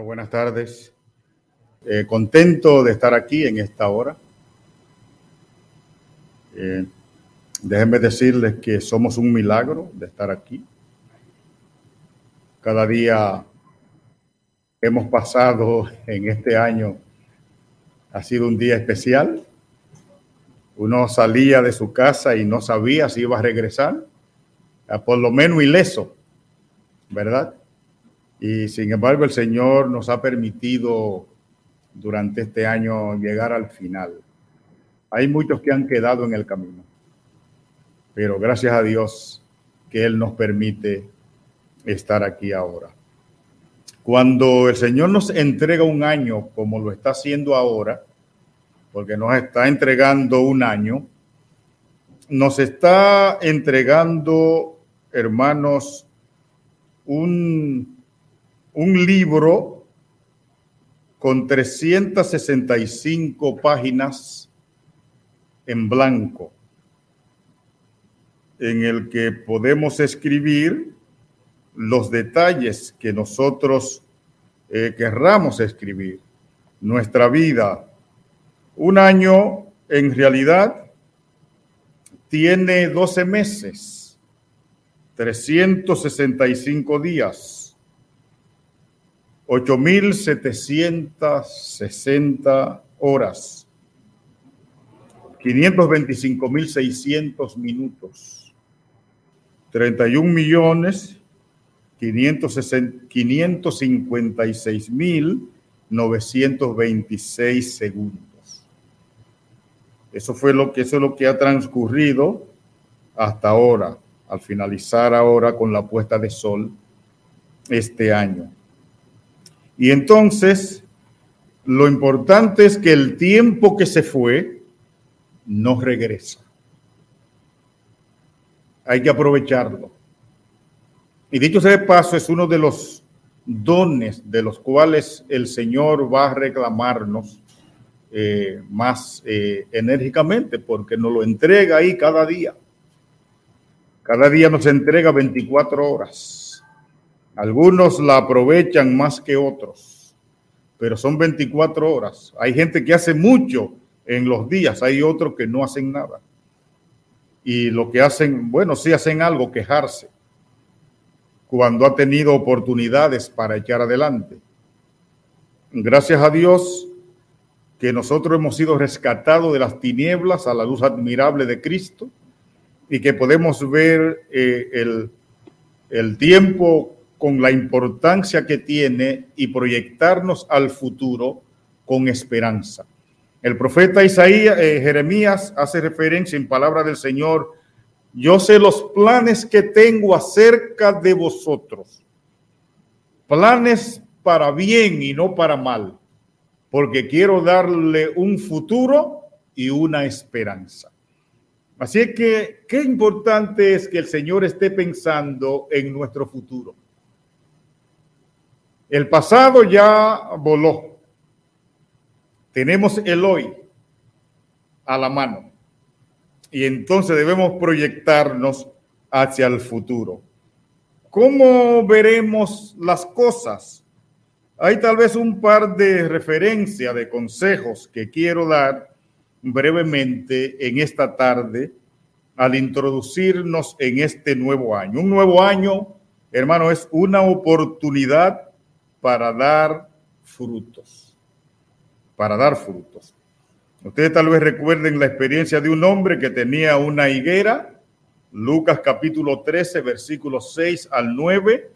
Buenas tardes. Eh, contento de estar aquí en esta hora. Eh, déjenme decirles que somos un milagro de estar aquí. Cada día hemos pasado en este año, ha sido un día especial. Uno salía de su casa y no sabía si iba a regresar, por lo menos ileso, ¿verdad? Y sin embargo, el Señor nos ha permitido durante este año llegar al final. Hay muchos que han quedado en el camino, pero gracias a Dios que Él nos permite estar aquí ahora. Cuando el Señor nos entrega un año como lo está haciendo ahora, porque nos está entregando un año, nos está entregando, hermanos, un, un libro con 365 páginas en blanco, en el que podemos escribir los detalles que nosotros eh, querramos escribir, nuestra vida. Un año en realidad tiene 12 meses, 365 días 8.760 horas, 525.600 minutos, 31 millones 556.926 segundos. Eso fue lo que eso es lo que ha transcurrido hasta ahora, al finalizar ahora con la puesta de sol este año. Y entonces, lo importante es que el tiempo que se fue no regresa. Hay que aprovecharlo. Y dicho sea de paso, es uno de los dones de los cuales el Señor va a reclamarnos eh, más eh, enérgicamente, porque nos lo entrega ahí cada día. Cada día nos entrega 24 horas. Algunos la aprovechan más que otros, pero son 24 horas. Hay gente que hace mucho en los días, hay otros que no hacen nada. Y lo que hacen, bueno, sí hacen algo, quejarse, cuando ha tenido oportunidades para echar adelante. Gracias a Dios que nosotros hemos sido rescatados de las tinieblas a la luz admirable de Cristo y que podemos ver eh, el, el tiempo con la importancia que tiene y proyectarnos al futuro con esperanza. El profeta Isaías, eh, Jeremías hace referencia en palabra del Señor, yo sé los planes que tengo acerca de vosotros, planes para bien y no para mal, porque quiero darle un futuro y una esperanza. Así que, qué importante es que el Señor esté pensando en nuestro futuro. El pasado ya voló. Tenemos el hoy a la mano. Y entonces debemos proyectarnos hacia el futuro. ¿Cómo veremos las cosas? Hay tal vez un par de referencias, de consejos que quiero dar brevemente en esta tarde al introducirnos en este nuevo año. Un nuevo año, hermano, es una oportunidad para dar frutos. Para dar frutos. Ustedes tal vez recuerden la experiencia de un hombre que tenía una higuera, Lucas capítulo 13, versículos 6 al 9.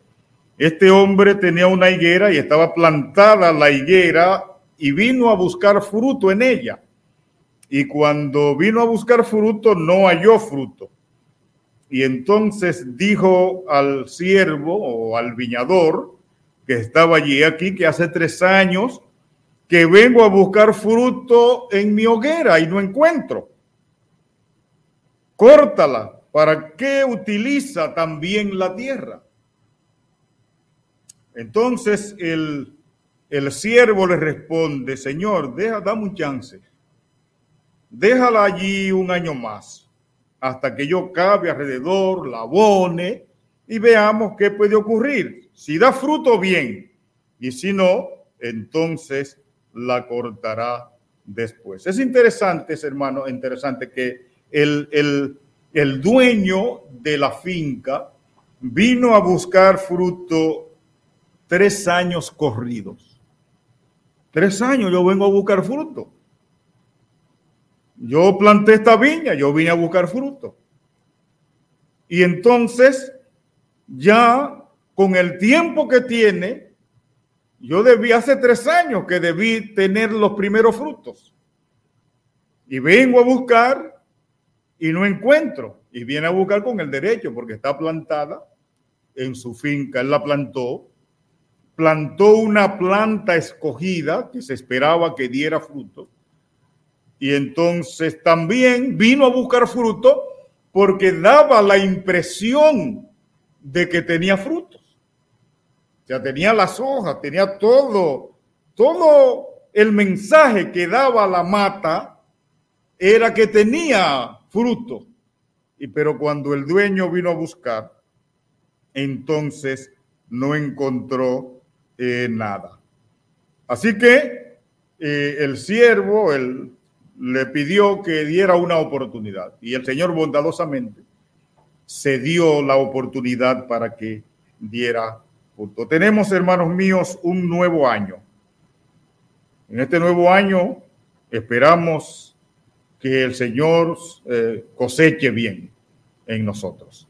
Este hombre tenía una higuera y estaba plantada la higuera y vino a buscar fruto en ella. Y cuando vino a buscar fruto, no halló fruto. Y entonces dijo al siervo o al viñador, que estaba allí aquí, que hace tres años que vengo a buscar fruto en mi hoguera y no encuentro. Córtala. ¿Para qué utiliza también la tierra? Entonces el, el siervo le responde, Señor, deja, dame un chance. Déjala allí un año más, hasta que yo cabe alrededor, la abone y veamos qué puede ocurrir. Si da fruto, bien. y si no, entonces la cortará después. Es interesante, hermano, interesante que el, el, el dueño de la finca vino a buscar fruto tres años corridos. Tres años yo vengo a buscar fruto. Yo planté esta viña, yo vine a buscar fruto. Y entonces, ya con el tiempo que tiene, yo debí, hace tres años que debí tener los primeros frutos. Y vengo a buscar y no encuentro. Y viene a buscar con el derecho porque está plantada en su finca. La plantó. Plantó una planta escogida que se esperaba que diera fruto. Y entonces también vino a buscar fruto porque daba la impresión de que tenía frutos. O sea, tenía las hojas, tenía todo, todo el mensaje que daba la mata era que tenía fruto. Y pero cuando el dueño vino a buscar, entonces no encontró eh, nada. Así que eh, el siervo, le pidió que diera una oportunidad y el Señor bondadosamente se dio la oportunidad para que diera fruto. Tenemos, hermanos míos, un nuevo año. En este nuevo año esperamos que el Señor eh, coseche bien en nosotros.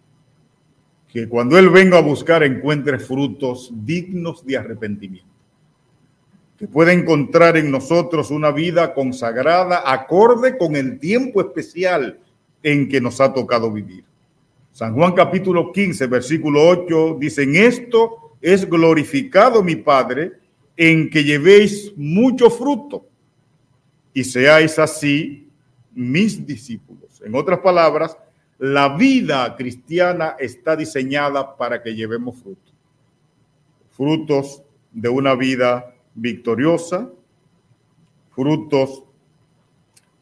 Que cuando Él venga a buscar encuentre frutos dignos de arrepentimiento que pueda encontrar en nosotros una vida consagrada acorde con el tiempo especial en que nos ha tocado vivir. San Juan capítulo 15, versículo 8 dice, en esto es glorificado mi Padre, en que llevéis mucho fruto y seáis así mis discípulos. En otras palabras, la vida cristiana está diseñada para que llevemos fruto. Frutos de una vida victoriosa, frutos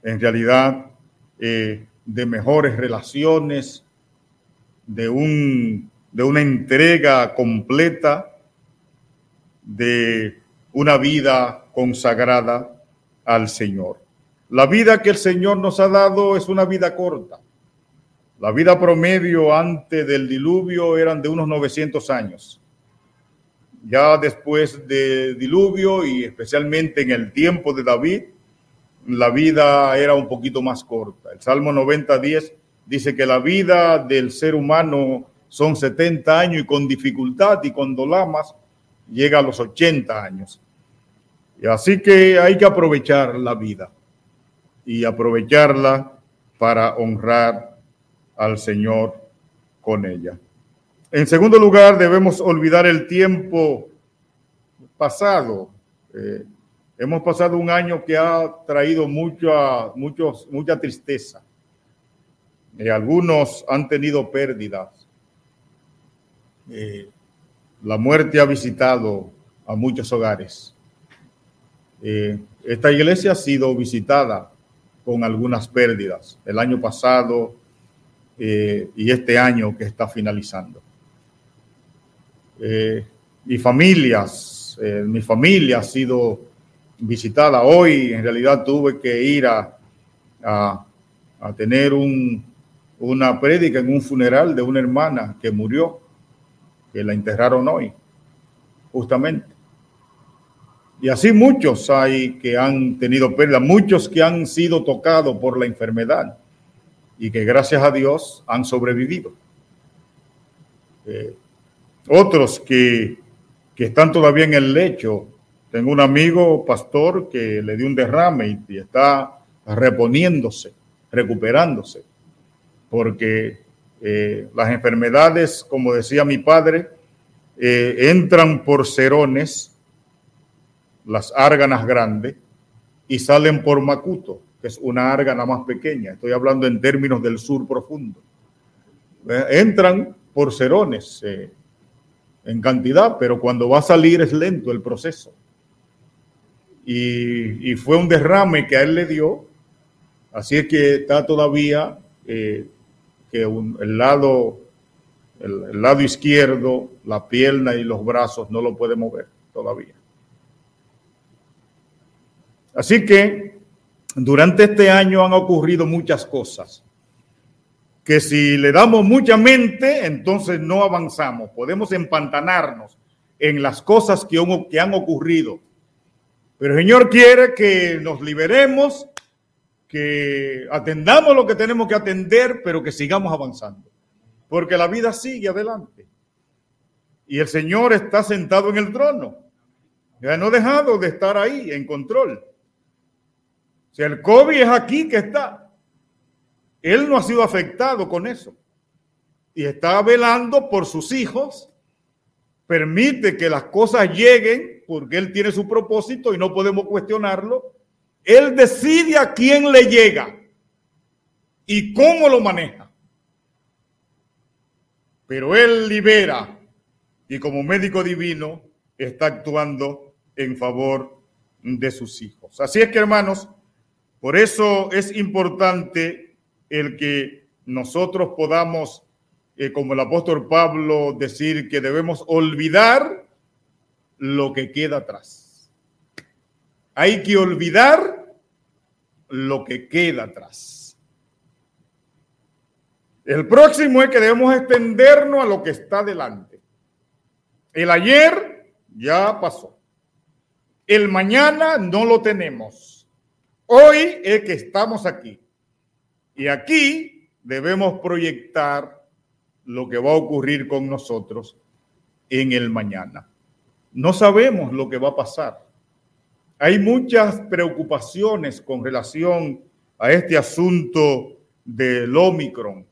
en realidad eh, de mejores relaciones, de, un, de una entrega completa, de una vida consagrada al Señor. La vida que el Señor nos ha dado es una vida corta. La vida promedio antes del diluvio eran de unos 900 años ya después del diluvio y especialmente en el tiempo de David, la vida era un poquito más corta. El Salmo 90.10 dice que la vida del ser humano son 70 años y con dificultad y cuando lamas llega a los 80 años. Y así que hay que aprovechar la vida y aprovecharla para honrar al Señor con ella. En segundo lugar, debemos olvidar el tiempo pasado. Eh, hemos pasado un año que ha traído mucha, muchos, mucha tristeza. Y algunos han tenido pérdidas. Eh, la muerte ha visitado a muchos hogares. Eh, esta iglesia ha sido visitada con algunas pérdidas el año pasado y este año que está finalizando eh, mi familias, eh, mi familia ha sido visitada. Hoy en realidad tuve que ir a, a, tener un, una prédica en un funeral de una hermana que murió, que la enterraron hoy, justamente. Y así muchos hay que han tenido pérdida, muchos que han sido tocados por la enfermedad y que gracias a Dios han sobrevivido. Eh, otros que, están todavía en el lecho. Tengo un amigo pastor que le dio un derrame y, está reponiéndose, recuperándose, porque eh, las enfermedades, como decía mi padre, eh, entran por cerones, las árganas grandes, y salen por macuto, que es una árgana más pequeña. Estoy hablando en términos del sur profundo. Eh, entran por cerones en cantidad, pero cuando va a salir es lento el proceso. Y, fue un derrame que a él le dio, así es que está todavía que un, el, lado, el, lado izquierdo, la pierna y los brazos no lo puede mover todavía. Así que durante este año han ocurrido muchas cosas que si le damos mucha mente, entonces no avanzamos. Podemos empantanarnos en las cosas que, han ocurrido. Pero Señor quiere que nos liberemos que atendamos lo que tenemos que atender, pero que sigamos avanzando. Porque la vida sigue adelante. Y el Señor está sentado en el trono. Ya no ha dejado de estar ahí en control. Si el COVID es aquí que está. Él no ha sido afectado con eso. Y está velando por sus hijos. Permite que las cosas lleguen porque Él tiene su propósito y no podemos cuestionarlo. Él decide a quién le llega y cómo lo maneja. Pero Él libera y como médico divino está actuando en favor de sus hijos. Así es que hermanos, por eso es importante el que nosotros podamos, eh, como el apóstol Pablo, decir que debemos olvidar lo que queda atrás. Hay que olvidar lo que queda atrás. El próximo es que debemos extendernos a lo que está delante. El ayer ya pasó. El mañana no lo tenemos. Hoy es que estamos aquí. Y aquí debemos proyectar lo que va a ocurrir con nosotros en el mañana. No sabemos lo que va a pasar. Hay muchas preocupaciones con relación a este asunto del Omicron.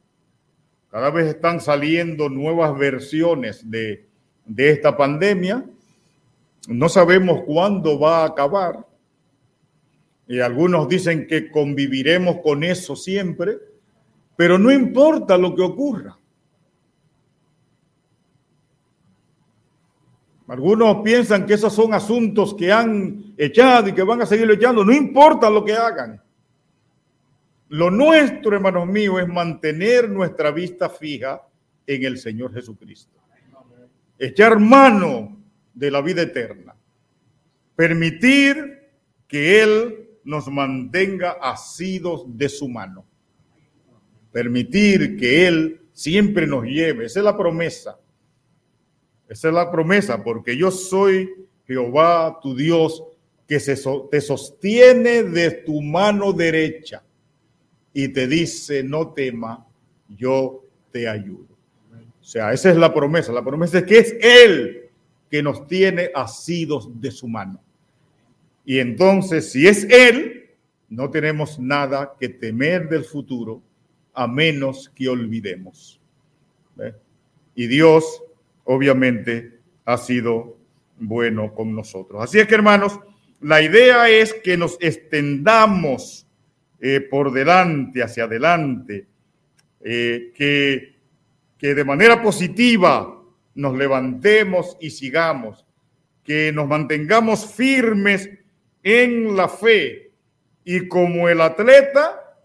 Cada vez están saliendo nuevas versiones de, de esta pandemia. No sabemos cuándo va a acabar. Y algunos dicen que conviviremos con eso siempre, pero no importa lo que ocurra. Algunos piensan que esos son asuntos que han echado y que van a seguir echando. No importa lo que hagan. Lo nuestro, hermanos míos, es mantener nuestra vista fija en el Señor Jesucristo. Echar mano de la vida eterna. Permitir que Él nos mantenga asidos de su mano. Permitir que Él siempre nos lleve. Esa es la promesa. Esa es la promesa, porque yo soy Jehová, tu Dios, que se te sostiene de tu mano derecha y te dice, no tema, yo te ayudo. O sea, esa es la promesa. La promesa es que es Él que nos tiene asidos de su mano. Y entonces, si es Él, no tenemos nada que temer del futuro, a menos que olvidemos. Y Dios, obviamente, ha sido bueno con nosotros. Así es que, hermanos, la idea es que nos extendamos eh, por delante, hacia adelante, eh, que, que de manera positiva nos levantemos y sigamos, que nos mantengamos firmes en la fe y como el atleta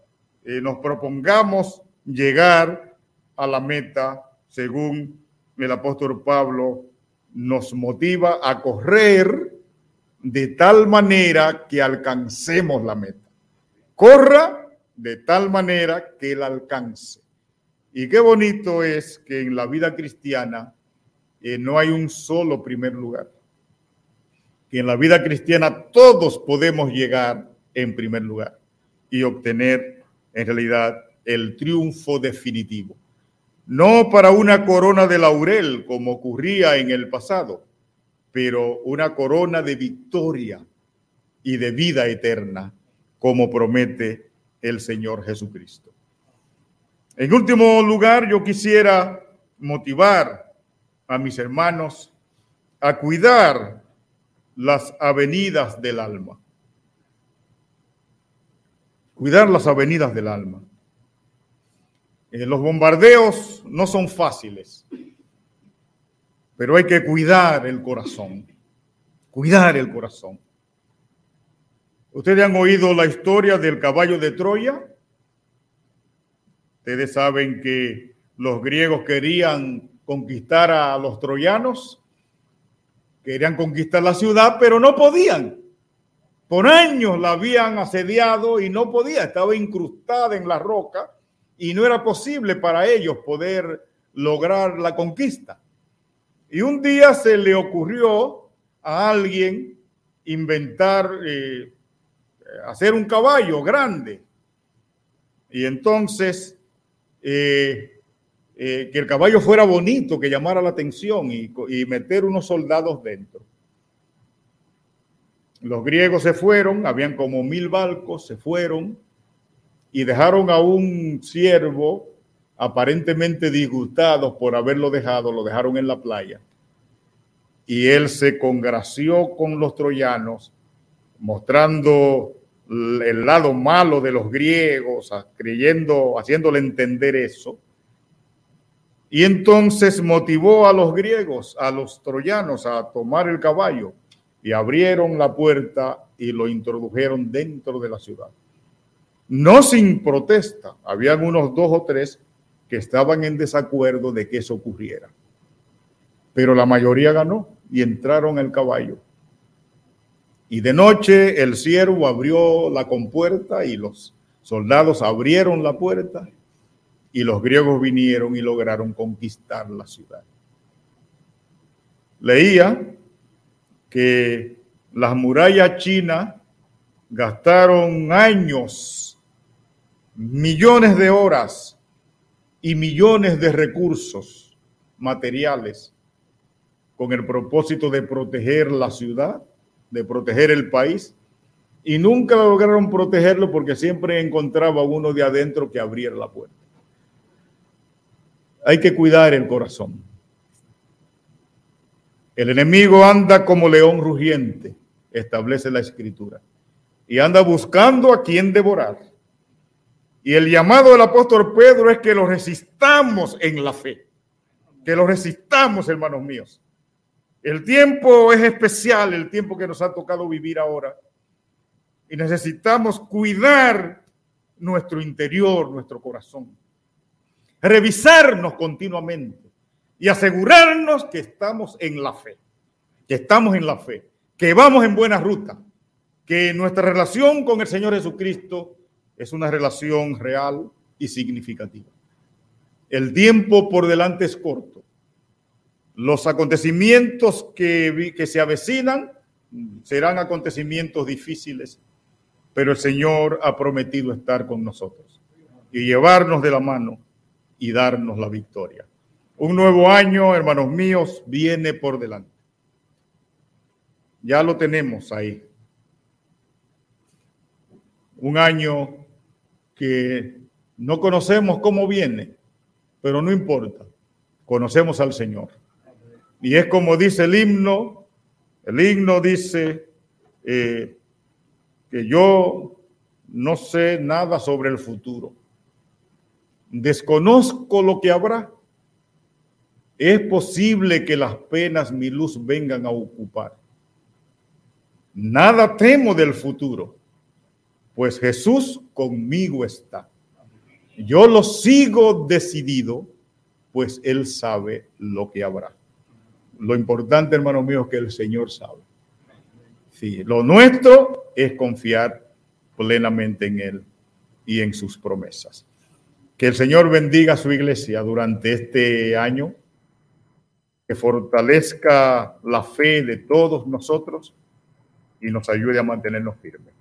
eh, nos propongamos llegar a la meta según el apóstol Pablo nos motiva a correr de tal manera que alcancemos la meta. Corra de tal manera que él alcance. Y qué bonito es que en la vida cristiana eh, no hay un solo primer lugar que en la vida cristiana todos podemos llegar en primer lugar y obtener en realidad el triunfo definitivo. No para una corona de laurel como ocurría en el pasado, pero una corona de victoria y de vida eterna como promete el Señor Jesucristo. En último lugar, yo quisiera motivar a mis hermanos a cuidar las avenidas del alma. Cuidar las avenidas del alma. Eh, los bombardeos no son fáciles, pero hay que cuidar el corazón. Cuidar el corazón. ¿Ustedes han oído la historia del caballo de Troya? Ustedes saben que los griegos querían conquistar a los troyanos Querían conquistar la ciudad, pero no podían. Por años la habían asediado y no podía, estaba incrustada en la roca y no era posible para ellos poder lograr la conquista. Y un día se le ocurrió a alguien inventar, eh, hacer un caballo grande. Y entonces, eh, eh, que el caballo fuera bonito, que llamara la atención y, y meter unos soldados dentro. Los griegos se fueron, habían como mil barcos, se fueron y dejaron a un siervo aparentemente disgustados por haberlo dejado, lo dejaron en la playa. Y él se congració con los troyanos, mostrando el lado malo de los griegos, creyendo, haciéndole entender eso. Y entonces motivó a los griegos, a los troyanos, a tomar el caballo y abrieron la puerta y lo introdujeron dentro de la ciudad. No sin protesta, habían unos dos o tres que estaban en desacuerdo de que eso ocurriera. Pero la mayoría ganó y entraron al caballo. Y de noche el siervo abrió la compuerta y los soldados abrieron la puerta y los griegos vinieron y lograron conquistar la ciudad. Leía que las murallas chinas gastaron años, millones de horas y millones de recursos materiales con el propósito de proteger la ciudad, de proteger el país, y nunca lograron protegerlo porque siempre encontraba uno de adentro que abriera la puerta. Hay que cuidar el corazón. El enemigo anda como león rugiente, establece la escritura, y anda buscando a quien devorar. Y el llamado del apóstol Pedro es que lo resistamos en la fe, que lo resistamos, hermanos míos. El tiempo es especial, el tiempo que nos ha tocado vivir ahora. Y necesitamos cuidar nuestro interior, nuestro corazón. Revisarnos continuamente y asegurarnos que estamos en la fe, que estamos en la fe, que vamos en buena ruta, que nuestra relación con el Señor Jesucristo es una relación real y significativa. El tiempo por delante es corto. Los acontecimientos que, que se avecinan serán acontecimientos difíciles, pero el Señor ha prometido estar con nosotros y llevarnos de la mano y darnos la victoria. Un nuevo año, hermanos míos, viene por delante. Ya lo tenemos ahí. Un año que no conocemos cómo viene, pero no importa. Conocemos al Señor. Y es como dice el himno, el himno dice eh, que yo no sé nada sobre el futuro. Desconozco lo que habrá es posible que las penas mi luz vengan a ocupar. Nada temo del futuro, pues Jesús conmigo está. Yo lo sigo decidido, pues Él sabe lo que habrá. Lo importante, hermano mío, es que el Señor sabe. Sí, lo nuestro es confiar plenamente en Él y en sus promesas. Que el Señor bendiga a su iglesia durante este año que fortalezca la fe de todos nosotros y nos ayude a mantenernos firmes.